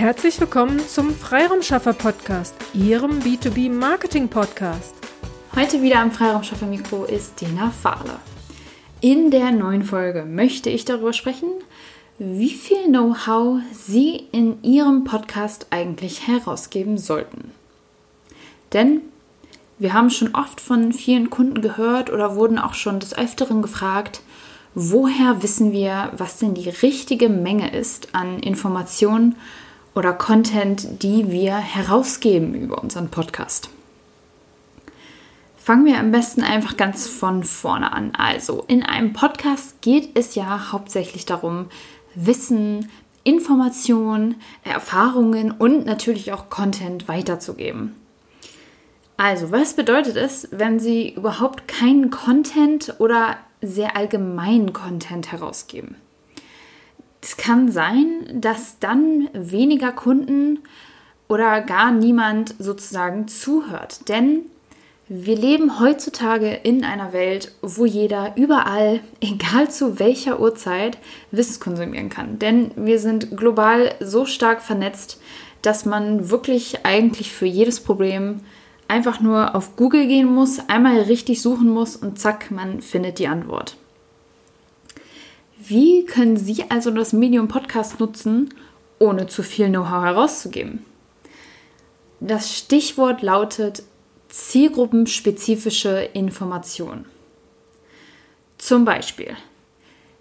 Herzlich willkommen zum Freiraumschaffer Podcast, Ihrem B2B Marketing Podcast. Heute wieder am Freiraumschaffer Mikro ist Dena Fahle. In der neuen Folge möchte ich darüber sprechen, wie viel Know-how Sie in Ihrem Podcast eigentlich herausgeben sollten. Denn wir haben schon oft von vielen Kunden gehört oder wurden auch schon des Öfteren gefragt, woher wissen wir, was denn die richtige Menge ist an Informationen oder Content, die wir herausgeben über unseren Podcast. Fangen wir am besten einfach ganz von vorne an. Also, in einem Podcast geht es ja hauptsächlich darum, Wissen, Informationen, Erfahrungen und natürlich auch Content weiterzugeben. Also, was bedeutet es, wenn Sie überhaupt keinen Content oder sehr allgemeinen Content herausgeben? Es kann sein, dass dann weniger Kunden oder gar niemand sozusagen zuhört. Denn wir leben heutzutage in einer Welt, wo jeder überall, egal zu welcher Uhrzeit, Wissen konsumieren kann. Denn wir sind global so stark vernetzt, dass man wirklich eigentlich für jedes Problem einfach nur auf Google gehen muss, einmal richtig suchen muss und zack, man findet die Antwort. Wie können Sie also das Medium Podcast nutzen, ohne zu viel Know-how herauszugeben? Das Stichwort lautet zielgruppenspezifische Information. Zum Beispiel,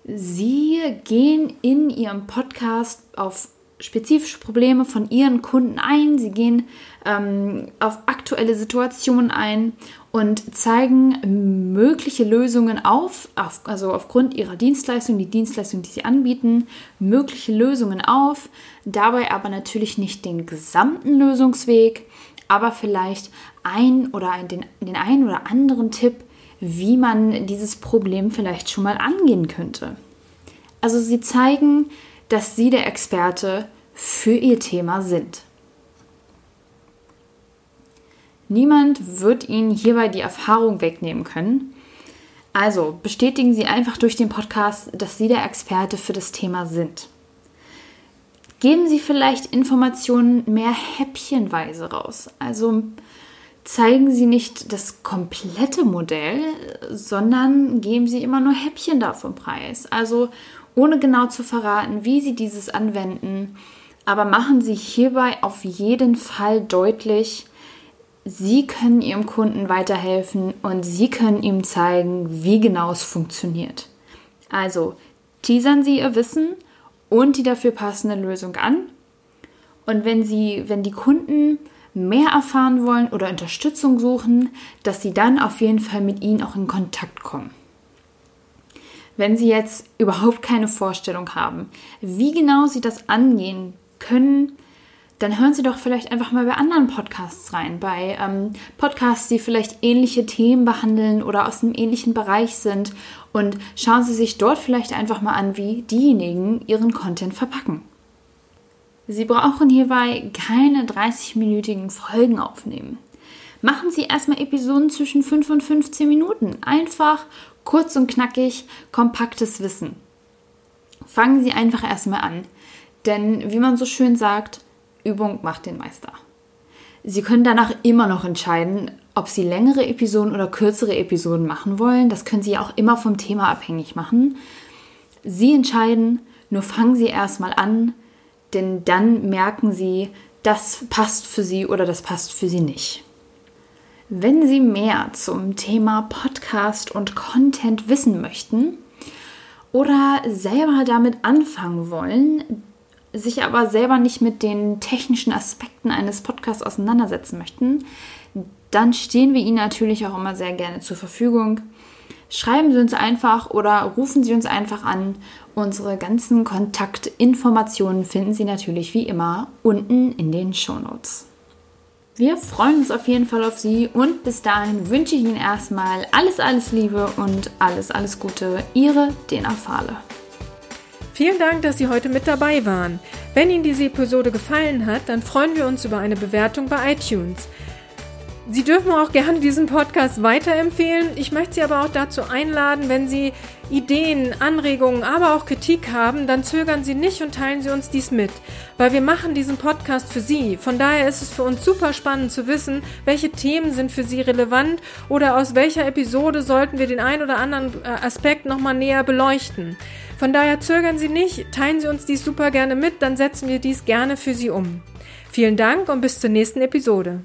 Sie gehen in Ihrem Podcast auf spezifische Probleme von Ihren Kunden ein, Sie gehen ähm, auf aktuelle Situationen ein und zeigen mögliche Lösungen auf, auf, also aufgrund ihrer Dienstleistung, die Dienstleistung, die sie anbieten, mögliche Lösungen auf, dabei aber natürlich nicht den gesamten Lösungsweg, aber vielleicht ein oder ein, den, den einen oder anderen Tipp, wie man dieses Problem vielleicht schon mal angehen könnte. Also sie zeigen, dass sie der Experte für ihr Thema sind. Niemand wird Ihnen hierbei die Erfahrung wegnehmen können. Also bestätigen Sie einfach durch den Podcast, dass Sie der Experte für das Thema sind. Geben Sie vielleicht Informationen mehr häppchenweise raus. Also zeigen Sie nicht das komplette Modell, sondern geben Sie immer nur Häppchen davon preis. Also ohne genau zu verraten, wie Sie dieses anwenden, aber machen Sie hierbei auf jeden Fall deutlich, Sie können Ihrem Kunden weiterhelfen und Sie können ihm zeigen, wie genau es funktioniert. Also teasern Sie Ihr Wissen und die dafür passende Lösung an. Und wenn Sie, wenn die Kunden mehr erfahren wollen oder Unterstützung suchen, dass Sie dann auf jeden Fall mit Ihnen auch in Kontakt kommen. Wenn Sie jetzt überhaupt keine Vorstellung haben, wie genau Sie das angehen können, dann hören Sie doch vielleicht einfach mal bei anderen Podcasts rein, bei ähm, Podcasts, die vielleicht ähnliche Themen behandeln oder aus einem ähnlichen Bereich sind und schauen Sie sich dort vielleicht einfach mal an, wie diejenigen ihren Content verpacken. Sie brauchen hierbei keine 30-minütigen Folgen aufnehmen. Machen Sie erstmal Episoden zwischen 5 und 15 Minuten. Einfach, kurz und knackig, kompaktes Wissen. Fangen Sie einfach erstmal an. Denn wie man so schön sagt, Übung macht den Meister. Sie können danach immer noch entscheiden, ob Sie längere Episoden oder kürzere Episoden machen wollen. Das können Sie auch immer vom Thema abhängig machen. Sie entscheiden, nur fangen Sie erstmal an, denn dann merken Sie, das passt für Sie oder das passt für Sie nicht. Wenn Sie mehr zum Thema Podcast und Content wissen möchten oder selber damit anfangen wollen, sich aber selber nicht mit den technischen Aspekten eines Podcasts auseinandersetzen möchten, dann stehen wir Ihnen natürlich auch immer sehr gerne zur Verfügung. Schreiben Sie uns einfach oder rufen Sie uns einfach an. Unsere ganzen Kontaktinformationen finden Sie natürlich wie immer unten in den Shownotes. Wir freuen uns auf jeden Fall auf Sie und bis dahin wünsche ich Ihnen erstmal alles, alles Liebe und alles, alles Gute. Ihre Dena Fahle. Vielen Dank, dass Sie heute mit dabei waren. Wenn Ihnen diese Episode gefallen hat, dann freuen wir uns über eine Bewertung bei iTunes. Sie dürfen auch gerne diesen Podcast weiterempfehlen. Ich möchte Sie aber auch dazu einladen, wenn Sie Ideen, Anregungen, aber auch Kritik haben, dann zögern Sie nicht und teilen Sie uns dies mit, weil wir machen diesen Podcast für Sie. Von daher ist es für uns super spannend zu wissen, welche Themen sind für Sie relevant oder aus welcher Episode sollten wir den ein oder anderen äh, Aspekt nochmal näher beleuchten. Von daher zögern Sie nicht, teilen Sie uns dies super gerne mit, dann setzen wir dies gerne für Sie um. Vielen Dank und bis zur nächsten Episode.